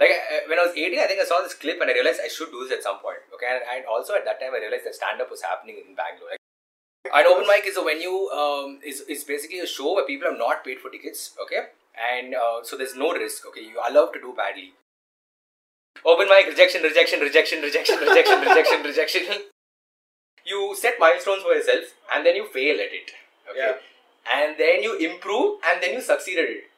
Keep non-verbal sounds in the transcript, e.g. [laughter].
Like I, when I was 18, I think I saw this clip and I realized I should do this at some point. Okay, and, and also at that time I realized that stand up was happening in Bangalore. Like, an open mic is a venue um, is is basically a show where people have not paid for tickets. Okay, and uh, so there's no risk. Okay, you are allowed to do badly. Open mic rejection, rejection, rejection, rejection, rejection, [laughs] rejection, rejection. You set milestones for yourself and then you fail at it. Okay. Yeah. And then you improve and then you succeed at it.